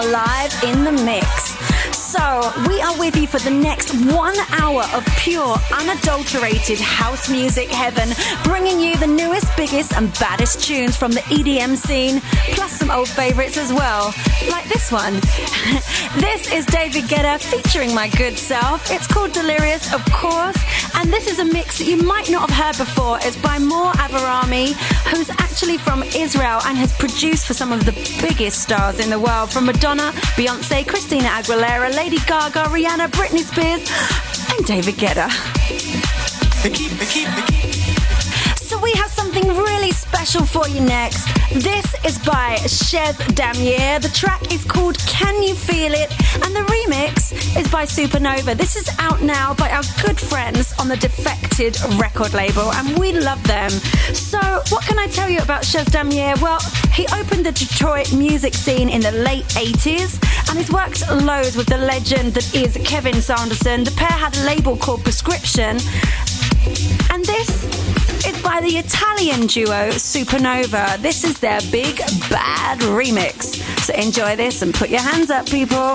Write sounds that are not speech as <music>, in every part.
are live in the mix. So, we are with you for the next one hour of pure, unadulterated house music heaven, bringing you the newest, biggest, and baddest tunes from the EDM scene, plus some old favorites as well, like this one. <laughs> this is David Guetta featuring my good self. It's called Delirious, of course, and this is a mix that you might not have heard before. It's by Mor Avarami, who's actually from Israel and has produced for some of the biggest stars in the world, from Madonna, Beyonce, Christina Aguilera, Lady Gaga, Rihanna, Britney Spears, and David Guetta. Really special for you next. This is by Chez Damier. The track is called Can You Feel It? And the remix is by Supernova. This is out now by our good friends on the Defected record label, and we love them. So, what can I tell you about Chez Damier? Well, he opened the Detroit music scene in the late 80s and he's worked loads with the legend that is Kevin Saunderson. The pair had a label called Prescription, and this is by the Italian duo Supernova. This is their big bad remix. So enjoy this and put your hands up, people.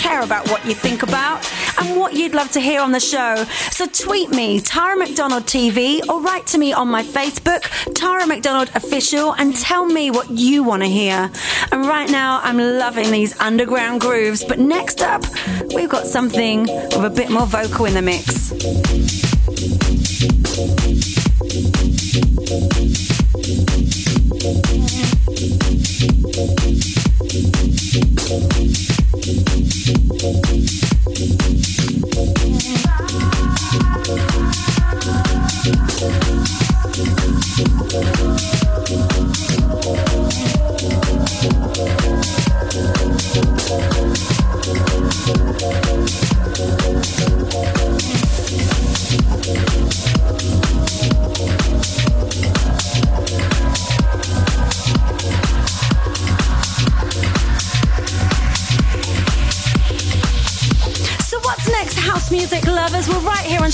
care about what you think about and what you'd love to hear on the show. So tweet me, Tara McDonald TV, or write to me on my Facebook, Tara McDonald Official, and tell me what you want to hear. And right now, I'm loving these underground grooves, but next up, we've got something with a bit more vocal in the mix.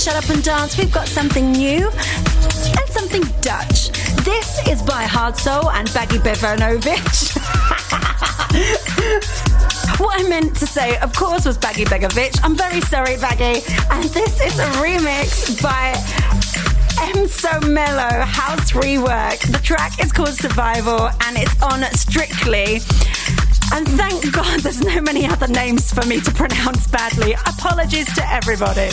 Shut Up and Dance. We've got something new and something Dutch. This is by Hardsoul and Baggy Bevanovic. <laughs> what I meant to say, of course, was Baggi Begovic. I'm very sorry, Baggi. And this is a remix by M So Mellow House Rework. The track is called Survival and it's on Strictly. And thank God there's no many other names for me to pronounce badly. Apologies to everybody.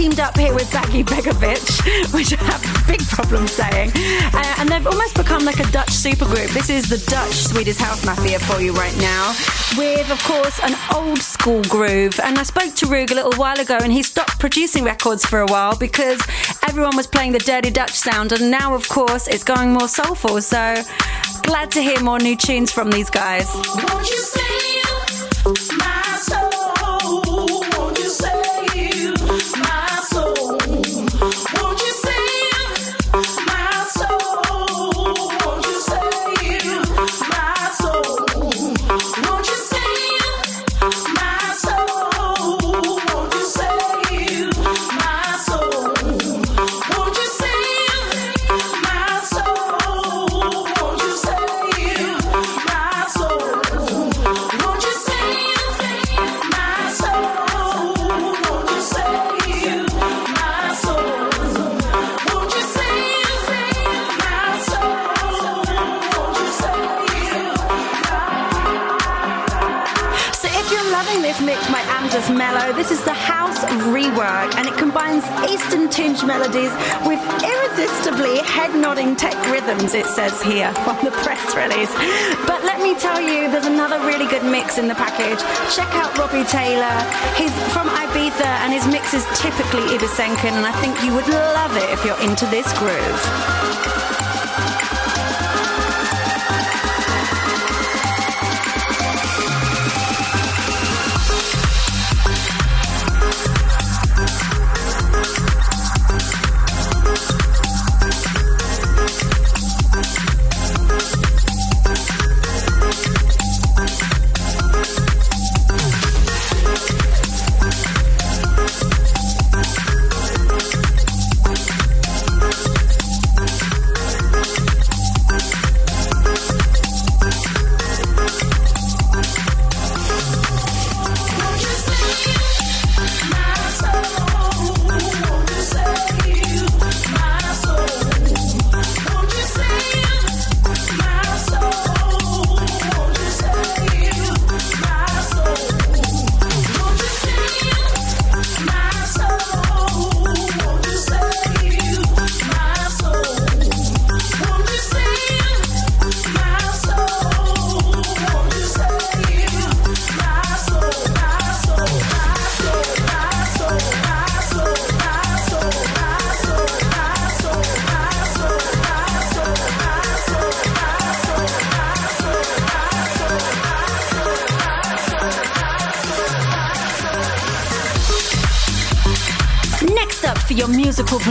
Teamed up here with Baggi Begovic, <laughs> which I have a big problems saying. Uh, and they've almost become like a Dutch supergroup. This is the Dutch Swedish House Mafia for you right now, with, of course, an old school groove. And I spoke to Roog a little while ago, and he stopped producing records for a while because everyone was playing the dirty Dutch sound, and now, of course, it's going more soulful. So glad to hear more new tunes from these guys. Head nodding tech rhythms, it says here on the press release. But let me tell you, there's another really good mix in the package. Check out Robbie Taylor. He's from Ibiza and his mix is typically Ibisenkan, and I think you would love it if you're into this groove.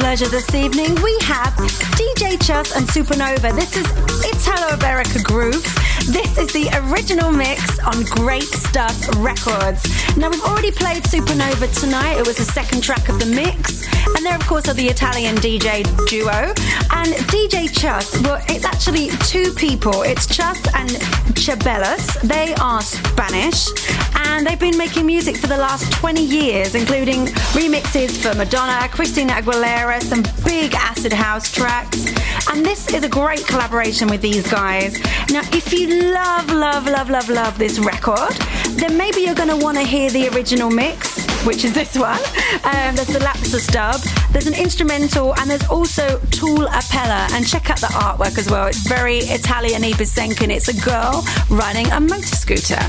Pleasure this evening. We have DJ Chus and Supernova. This is Italo Iberica Grooves. This is the original mix on Great Stuff Records. Now, we've already played Supernova tonight. It was the second track of the mix. And there, of course, are the Italian DJ duo. And DJ Chus, well, it's actually two people. It's Chus and Ceballos. They are Spanish and they've been making music for the last 20 years, including remixes for Madonna, Christina Aguilera, some big acid house tracks. And this is a great collaboration with these guys. Now, if you love, love, love, love, love this record, then maybe you're going to want to hear the original mix, which is this one. Um, there's the Lapsus dub, there's an instrumental, and there's also Tool Appella. And check out the artwork as well. It's very Italian Ibisenkan. It's a girl riding a motor scooter.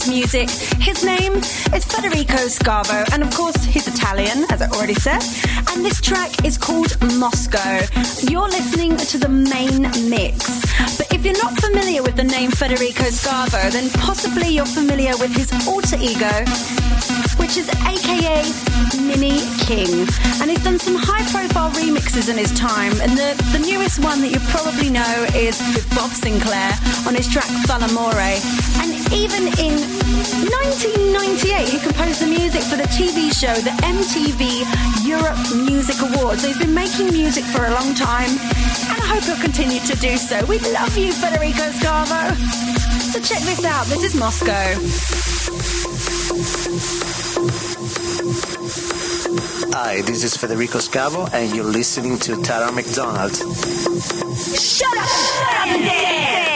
His music. His name is Federico Scavo, and of course, he's Italian, as I already said. And this track is called Moscow. You're listening to the main mix. But if you're not familiar with the name Federico Scavo, then possibly you're familiar with his alter ego, which is aka Mini King. And he's done some high profile remixes in his time. And the, the newest one that you probably know is with Bob Sinclar on his track Far l'amore. And even in 1998, he composed the music for the TV show, the MTV Europe Music Awards. So he's been making music for a long time, and I hope he'll continue to do so. We love you, Federico Scavo. So check this out. This is Moscow. Hi, this is Federico Scavo, and you're listening to Tara McDonald. Shut up! Shut up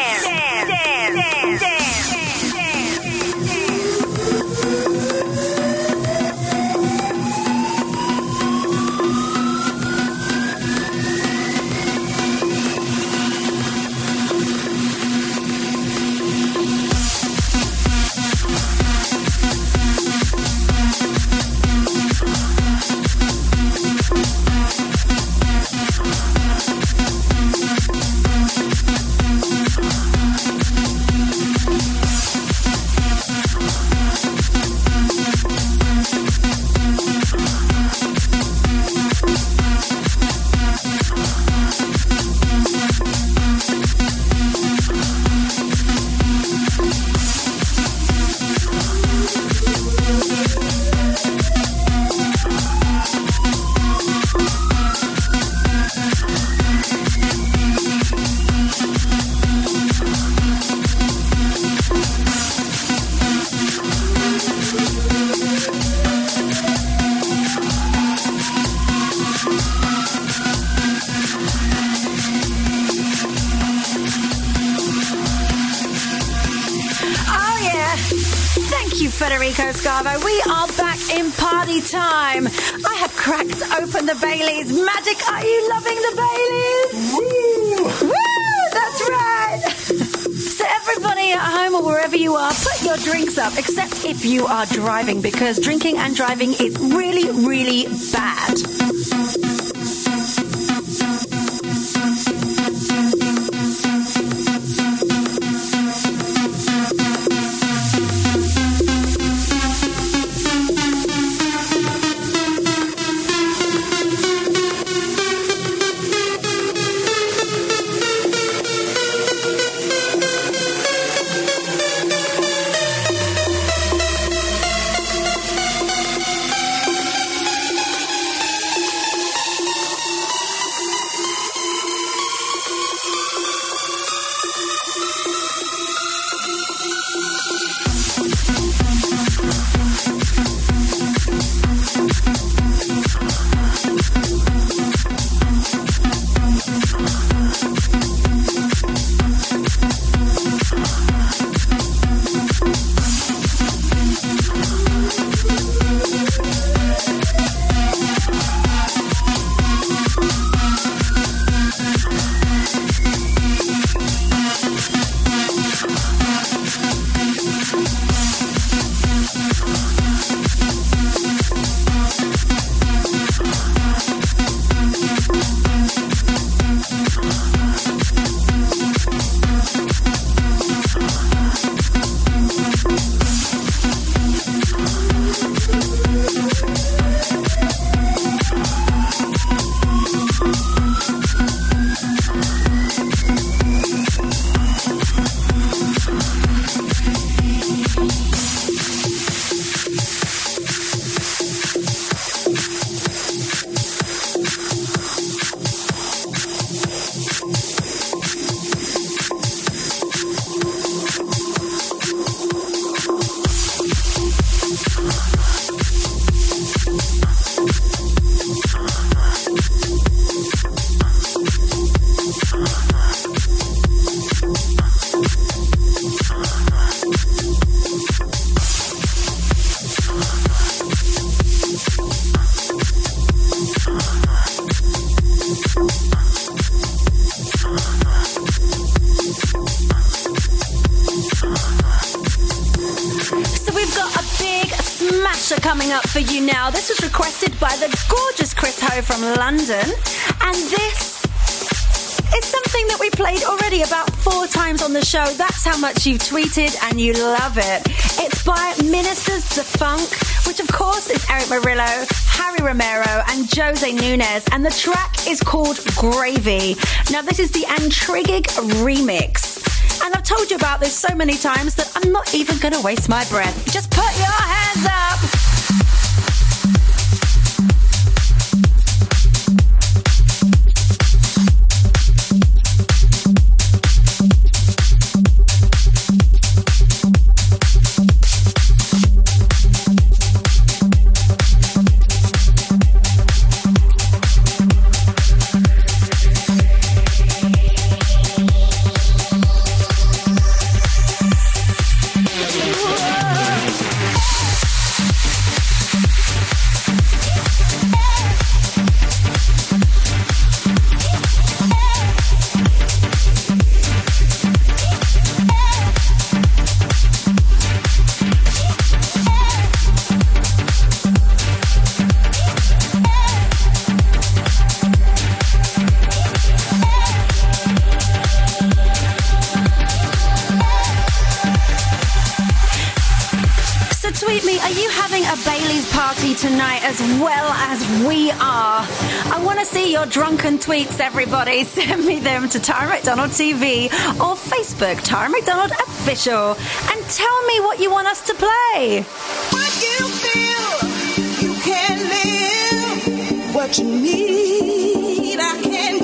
you are driving, because drinking and driving is really, really bad. Up for you now. This was requested by the gorgeous Chris Ho from London. And this is something that we played already about four times on the show. That's how much you've tweeted and you love it. It's by Ministers the Funk, which of course is Erick Morillo, Harry Romero, and Jose Nunez. And the track is called Gravy. Now, this is the Antrigig remix. And I've told you about this so many times that I'm not even going to waste my breath. Just put your hands up. Tweets, everybody. <laughs> Send me them to Tara McDonald TV or Facebook, Tara McDonald Official, and tell me what you want us to play. What you feel, you can live. What you need, I can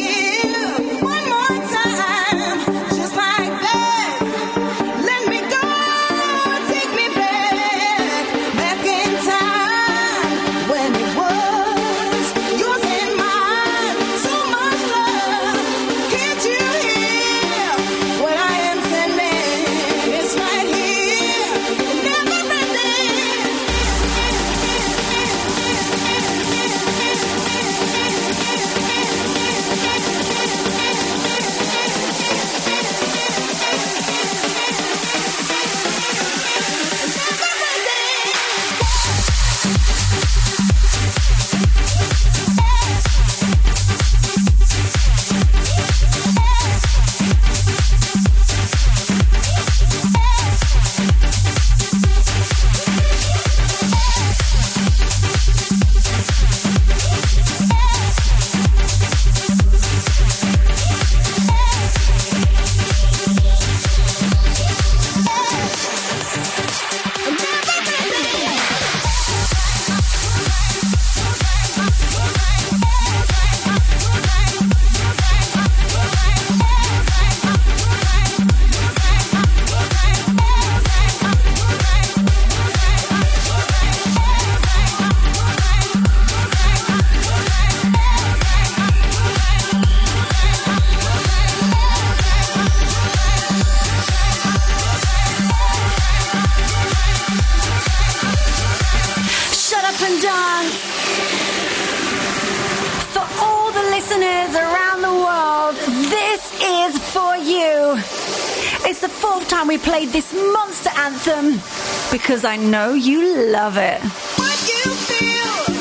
because I know you love it. What you feel,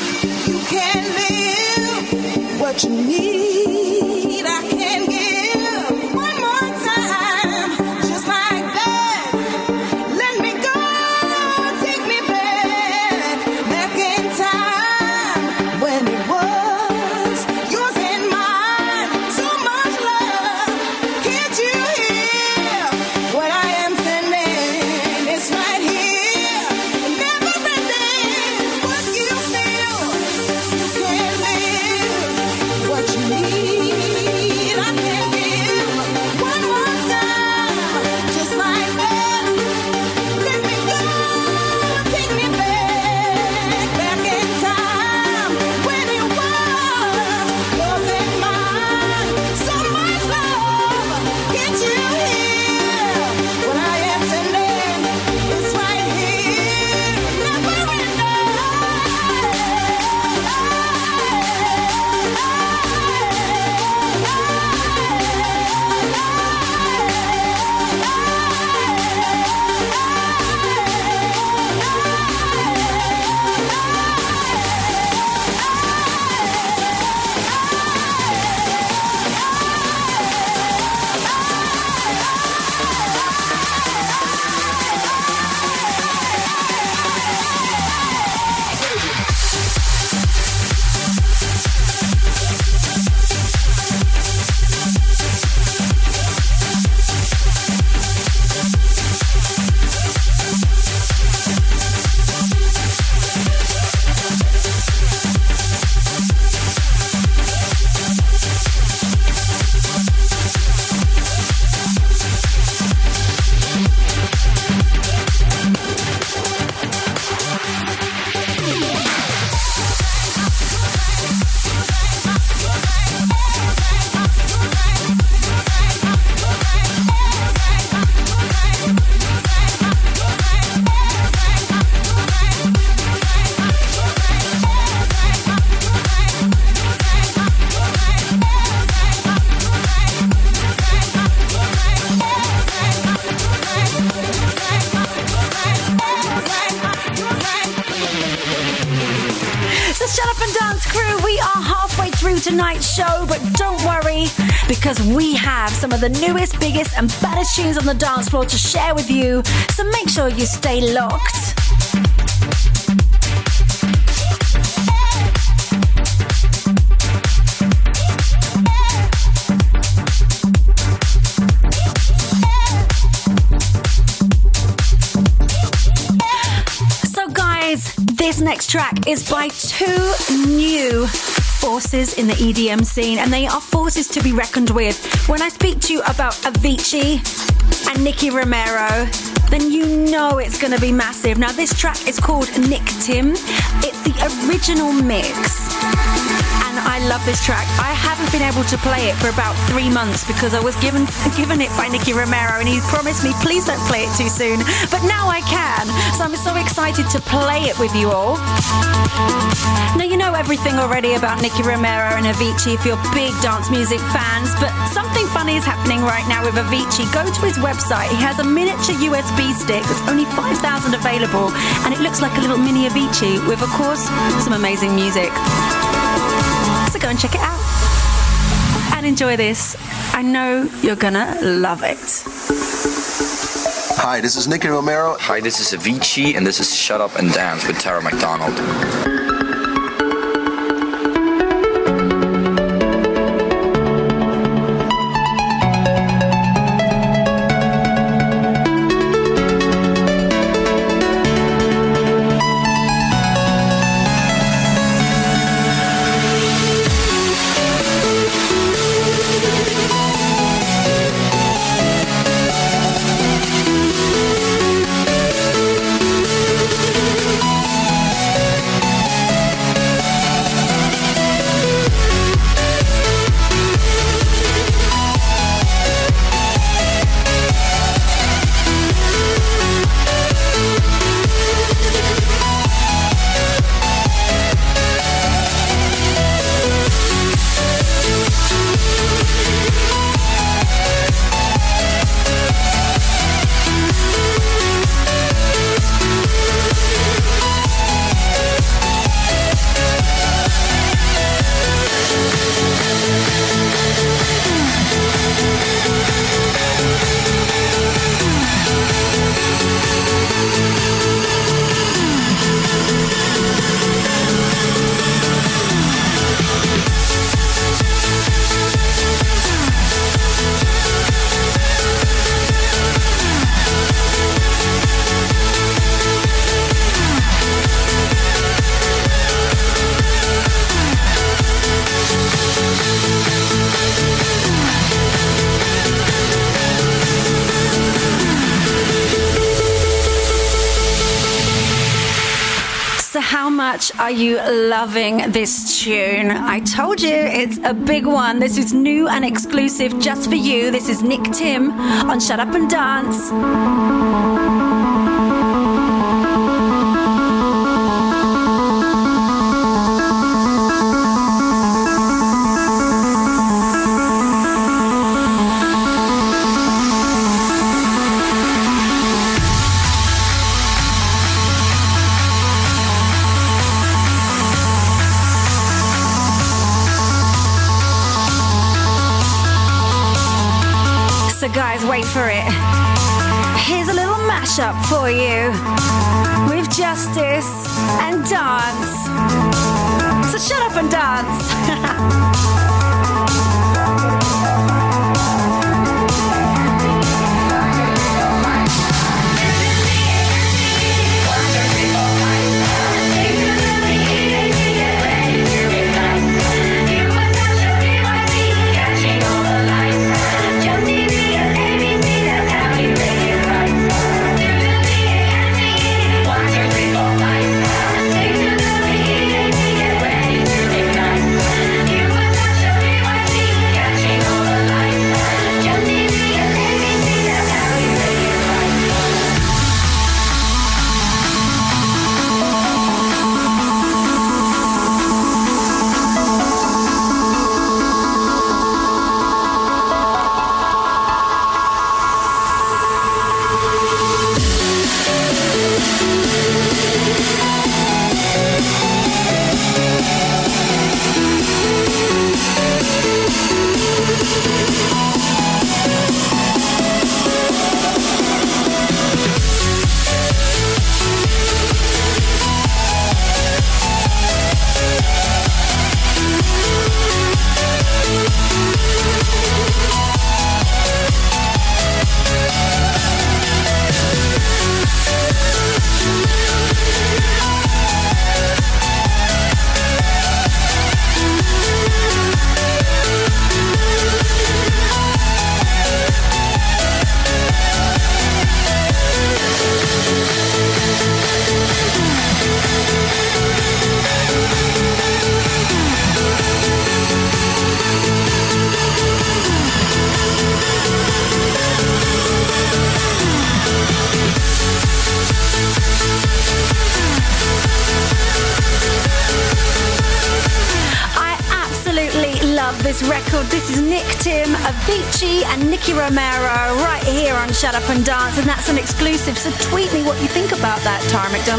you can live. What you need, tonight's show, but don't worry because we have some of the newest, biggest, and baddest tunes on the dance floor to share with you. So make sure you stay locked. So, guys, this next track is by two new forces in the EDM scene, and they are forces to be reckoned with. When I speak to you about Avicii and Nicky Romero, then you know it's going to be massive. Now, this track is called Nick Tim, it's the original mix. I love this track. I haven't been able to play it for about three months because I was given <laughs> given it by Nicky Romero and he promised me, please don't play it too soon. But now I can. So I'm so excited to play it with you all. Now, you know everything already about Nicky Romero and Avicii if you're big dance music fans, but something funny is happening right now with Avicii. Go to his website. He has a miniature USB stick that's only 5,000 available, and it looks like a little mini Avicii with, of course, some amazing music. So go and check it out and enjoy this. I know you're gonna love it. Hi, this is Nicky Romero. Hi, this is Avicii, and this is Shut Up and Dance with Tara McDonald. Much are you loving this tune? I told you it's a big one. This is new and exclusive just for you. This is Nick Tim on Shut Up and Dance. For you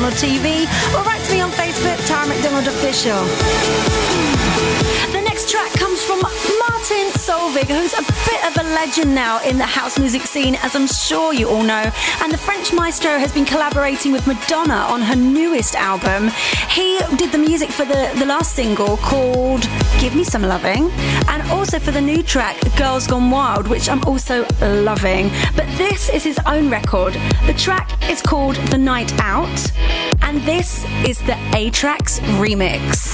McDonald TV, or write to me on Facebook, Tara McDonald Official. The next track comes from Martin Solveig, who's a bit of a legend now in the house music scene, as I'm sure you all know. And the French maestro has been collaborating with Madonna on her newest album. He did the music for the, the last single called Give Me Some Loving, and also for the new track Girls Gone Wild, which I'm also loving. But this is his own record. The track is called The Night Out, and this is the A-Trak's remix.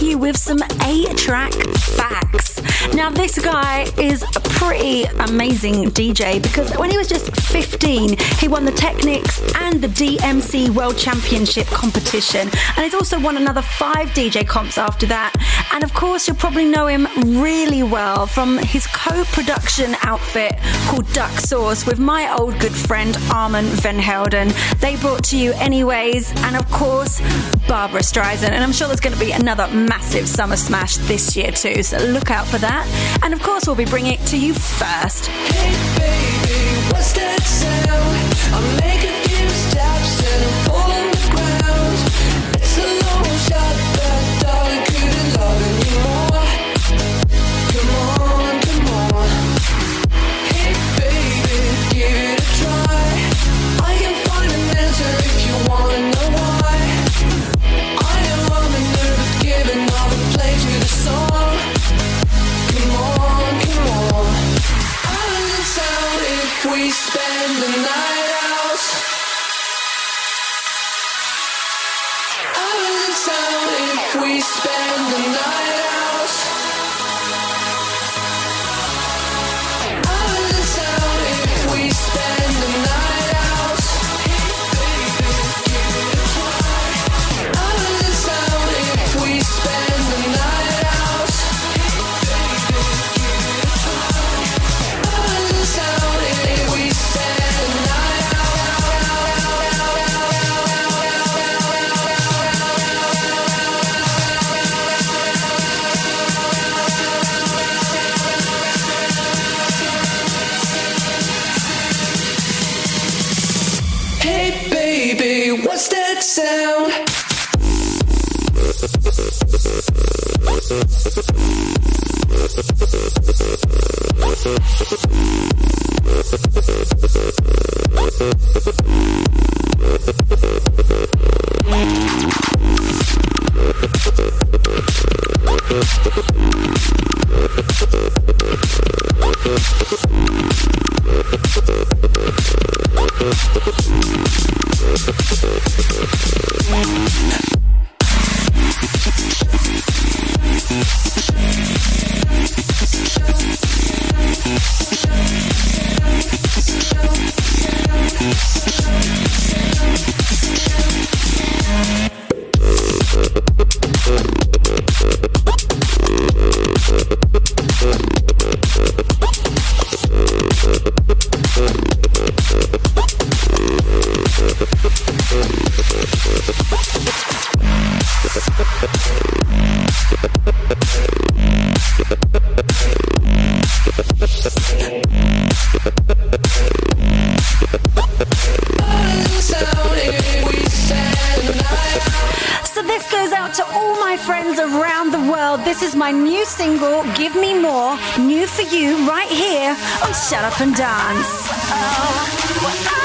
You with some A track facts. Now, this guy is a pretty amazing DJ because when he was just 15, he won the Technics and the DMC World Championship competition. And he's also won another five DJ comps after that. And of course, you'll probably know him really well from his co production outfit called Duck Sauce with my old good friend Armand Van Helden. They brought to you anyways, and of course, Barbra Streisand. And I'm sure there's going to be another massive summer smash this year too, so look out for that. And of course, we'll be bringing it to you first. Hey baby, Hey baby, what's that sound? Mm-hmm. My new single, Give Me More, new for you right here on Shut Up and Dance. Oh,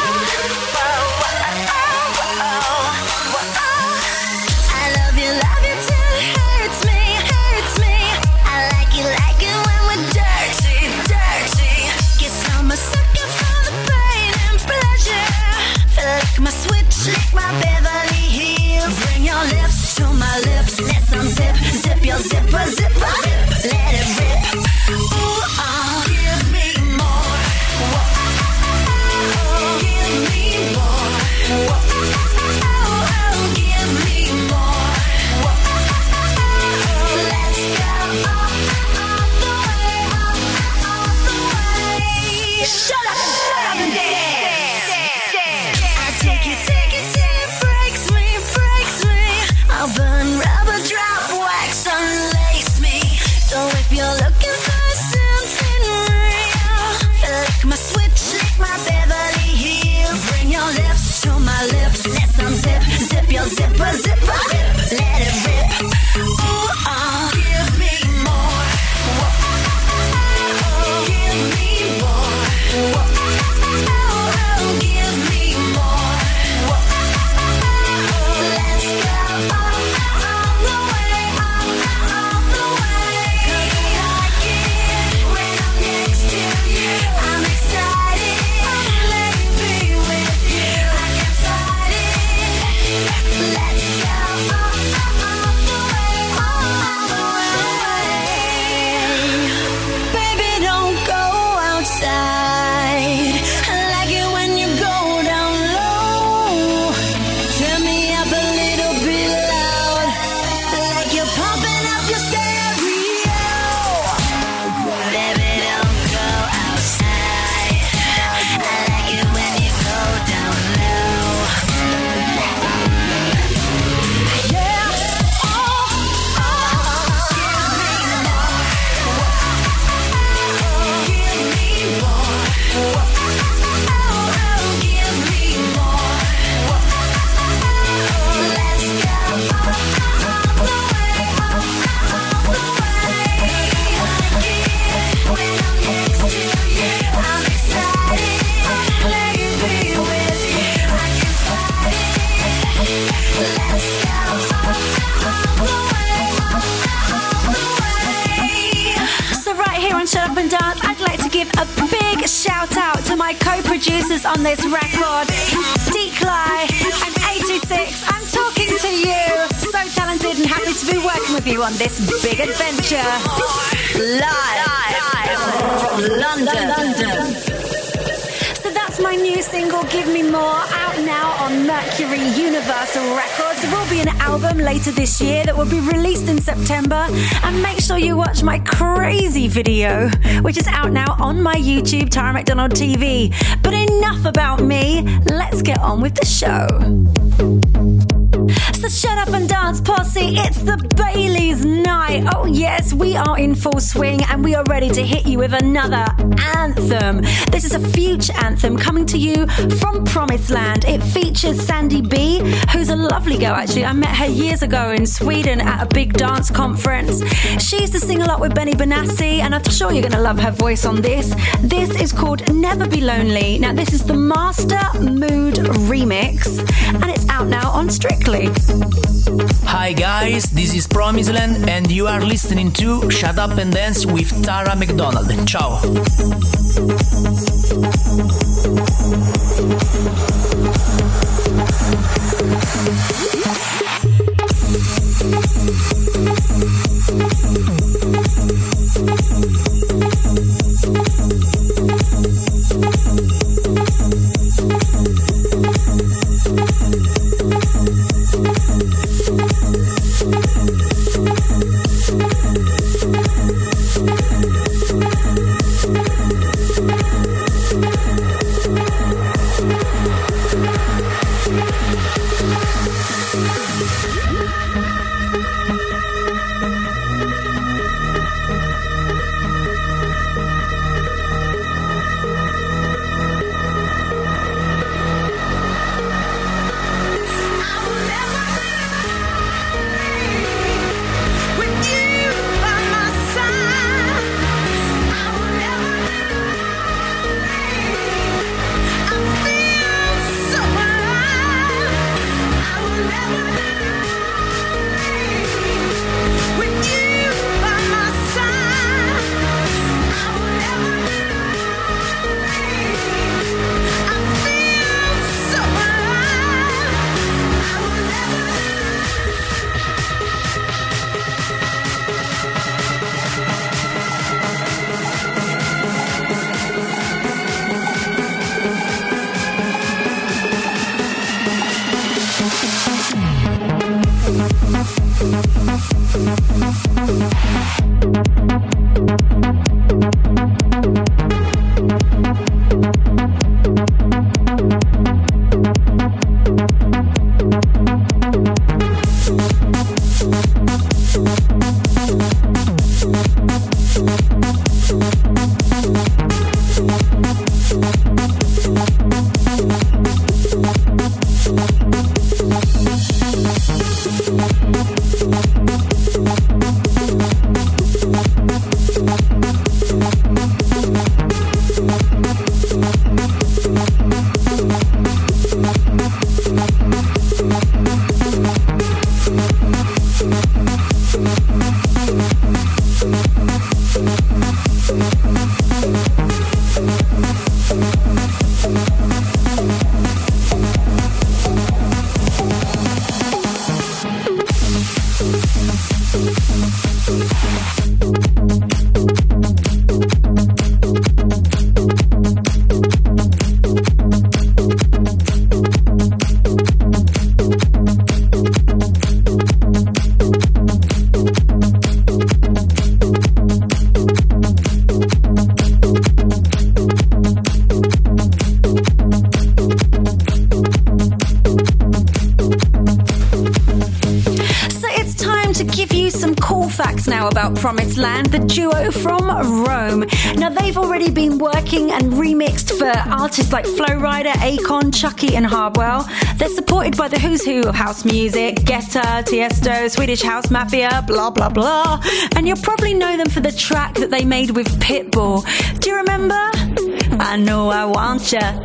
co-producers on this record, Decly and 86. I'm talking to you. So talented and happy to be working with you on this big adventure. Live from London. So my new single, Give Me More, out now on Mercury Universal Records. There will be an album later this year that will be released in September. And make sure you watch my crazy video, which is out now on my YouTube, Tara McDonald TV. But enough about me, let's get on with the show. So and dance, posse. It's the Bailey's night. Oh, yes, we are in full swing and we are ready to hit you with another anthem. This is a future anthem coming to you from Promise Land. It features Sandy B, who's a lovely girl, actually. I met her years ago in Sweden at a big dance conference. She used to sing a lot with Benny Benassi, and I'm sure you're going to love her voice on this. This is called Never Be Lonely. Now, this is the Master Mood remix, and it's out now on Strictly. Hi guys, this is Promiseland and you are listening to Shut Up and Dance with Tara McDonald. Ciao. And Hardwell. They're supported by the who's who of house music Guetta, Tiesto, Swedish House Mafia, blah, blah, blah. And you'll probably know them for the track that they made with Pitbull. Do you remember? I know I want ya.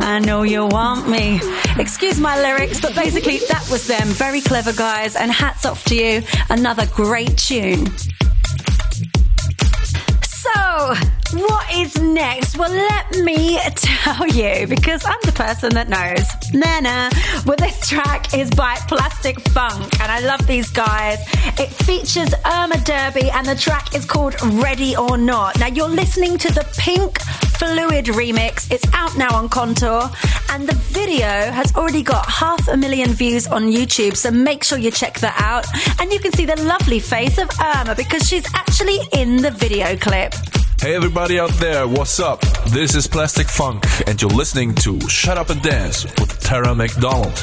I know you want me. Excuse my lyrics, but basically that was them. Very clever guys, and hats off to you. Another great tune. Well, let me tell you, because I'm the person that knows. Nah. Well, this track is by Plastic Funk, and I love these guys. It features Irma Derby, and the track is called Ready or Not. Now, you're listening to the Pink Fluid remix. It's out now on Contour, and the video has already got half a million views on YouTube, so make sure you check that out. And you can see the lovely face of Irma because she's actually in the video clip. Hey everybody out there, what's up? This is Plastic Funk and you're listening to Shut Up and Dance with Tara McDonald.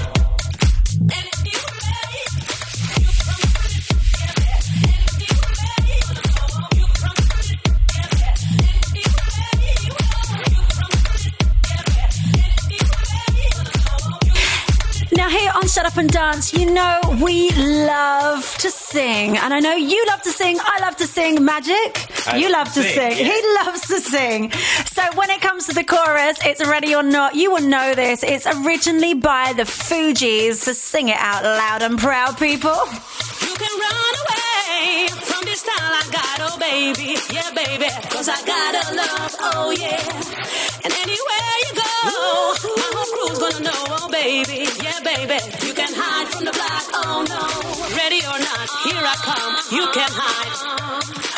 Now, here on Shut Up and Dance, you know we love to sing. And I know you love to sing, I love to sing. Magic, I you love to sing, sing. yeah. He loves to sing. So when it comes to the chorus, it's ready or not. You will know this. It's originally by the Fugees. So sing it out loud and proud, people. You can run away from this style I got, oh baby, yeah baby, cause I got a love, oh yeah. And anywhere you go, my whole crew's gonna know, oh baby, yeah baby, you can hide from the block, oh no. Ready or not, here I come, you can hide.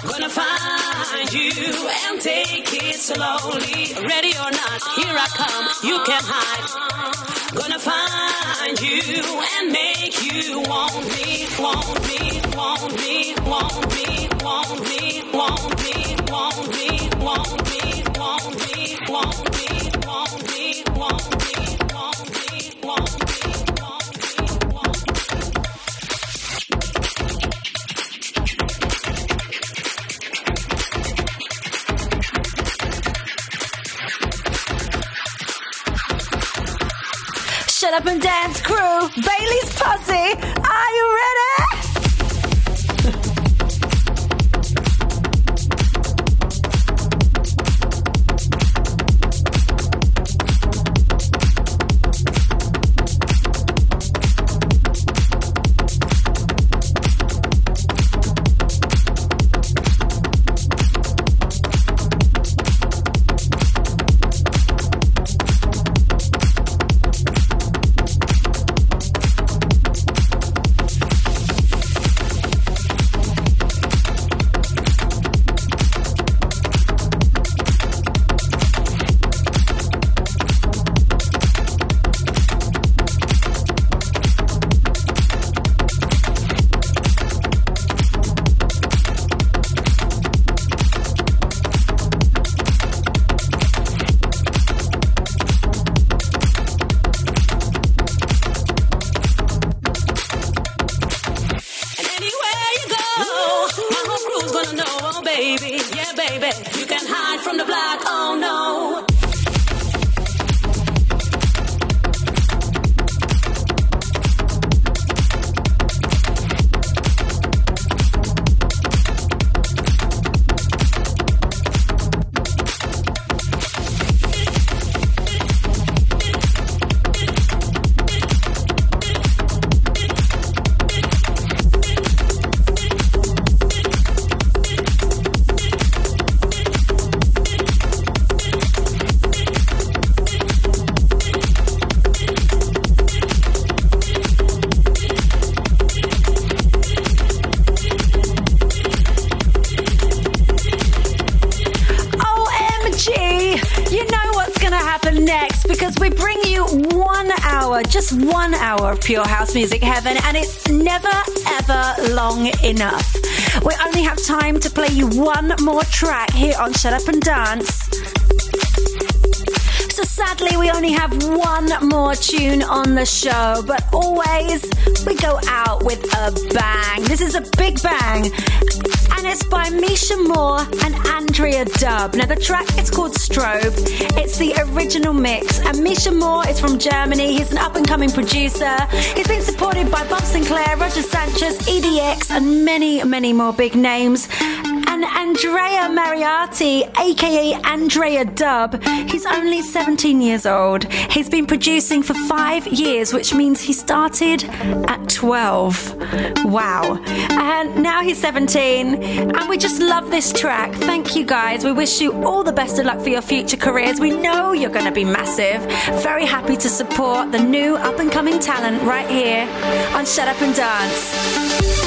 Gonna find you and take it slowly. Ready or not, here I come, you can hide. Gonna find you and make you want me, want me, want me, want me, want me, want me, want me, want me, want me, want me, want Shut up and dance crew. Bailey's posse. Are you ready? We bring you one hour, just one hour of pure house music heaven, and it's never ever long enough. We only have time to play you one more track here on Shut Up and Dance. So sadly, we only have one more tune on the show, but always we go out with a bang. This is a big bang, and it's by Misha Moore and Andrea Dubb. Now, the track is called Strobe. It's the original mix, and Misha Moore is from Germany. He's an up and coming producer. He's been supported by Bob Sinclar, Roger Sanchez, EDX, and many, many more big names. And Andrea Mariatti, aka Andrea Dub. he's only 17 years old. He's been producing for five years, which means he started at 12. Wow. And now he's 17, and we just love this track. Thank you guys. We wish you all the best of luck for your future careers. We know you're going to be massive. Very happy to support the new up and coming talent right here on Shut Up and Dance.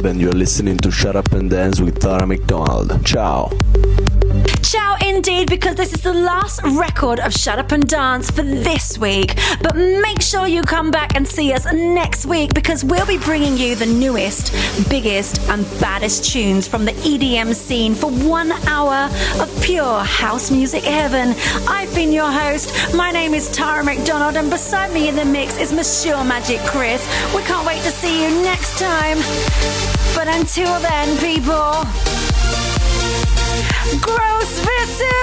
And you're listening to Shut Up and Dance with Tara McDonald. Ciao. Ciao, indeed, because this is the last record of Shut Up and Dance for this week. But make sure you come back and see us next week because we'll be bringing you the newest, biggest, and baddest tunes from the EDM scene for one hour of pure house music heaven. I've been your host. My name is Tara McDonald, and beside me in the mix is Monsieur Magic Chris. We can't wait to see you next time. But until then, people. Gross Visu!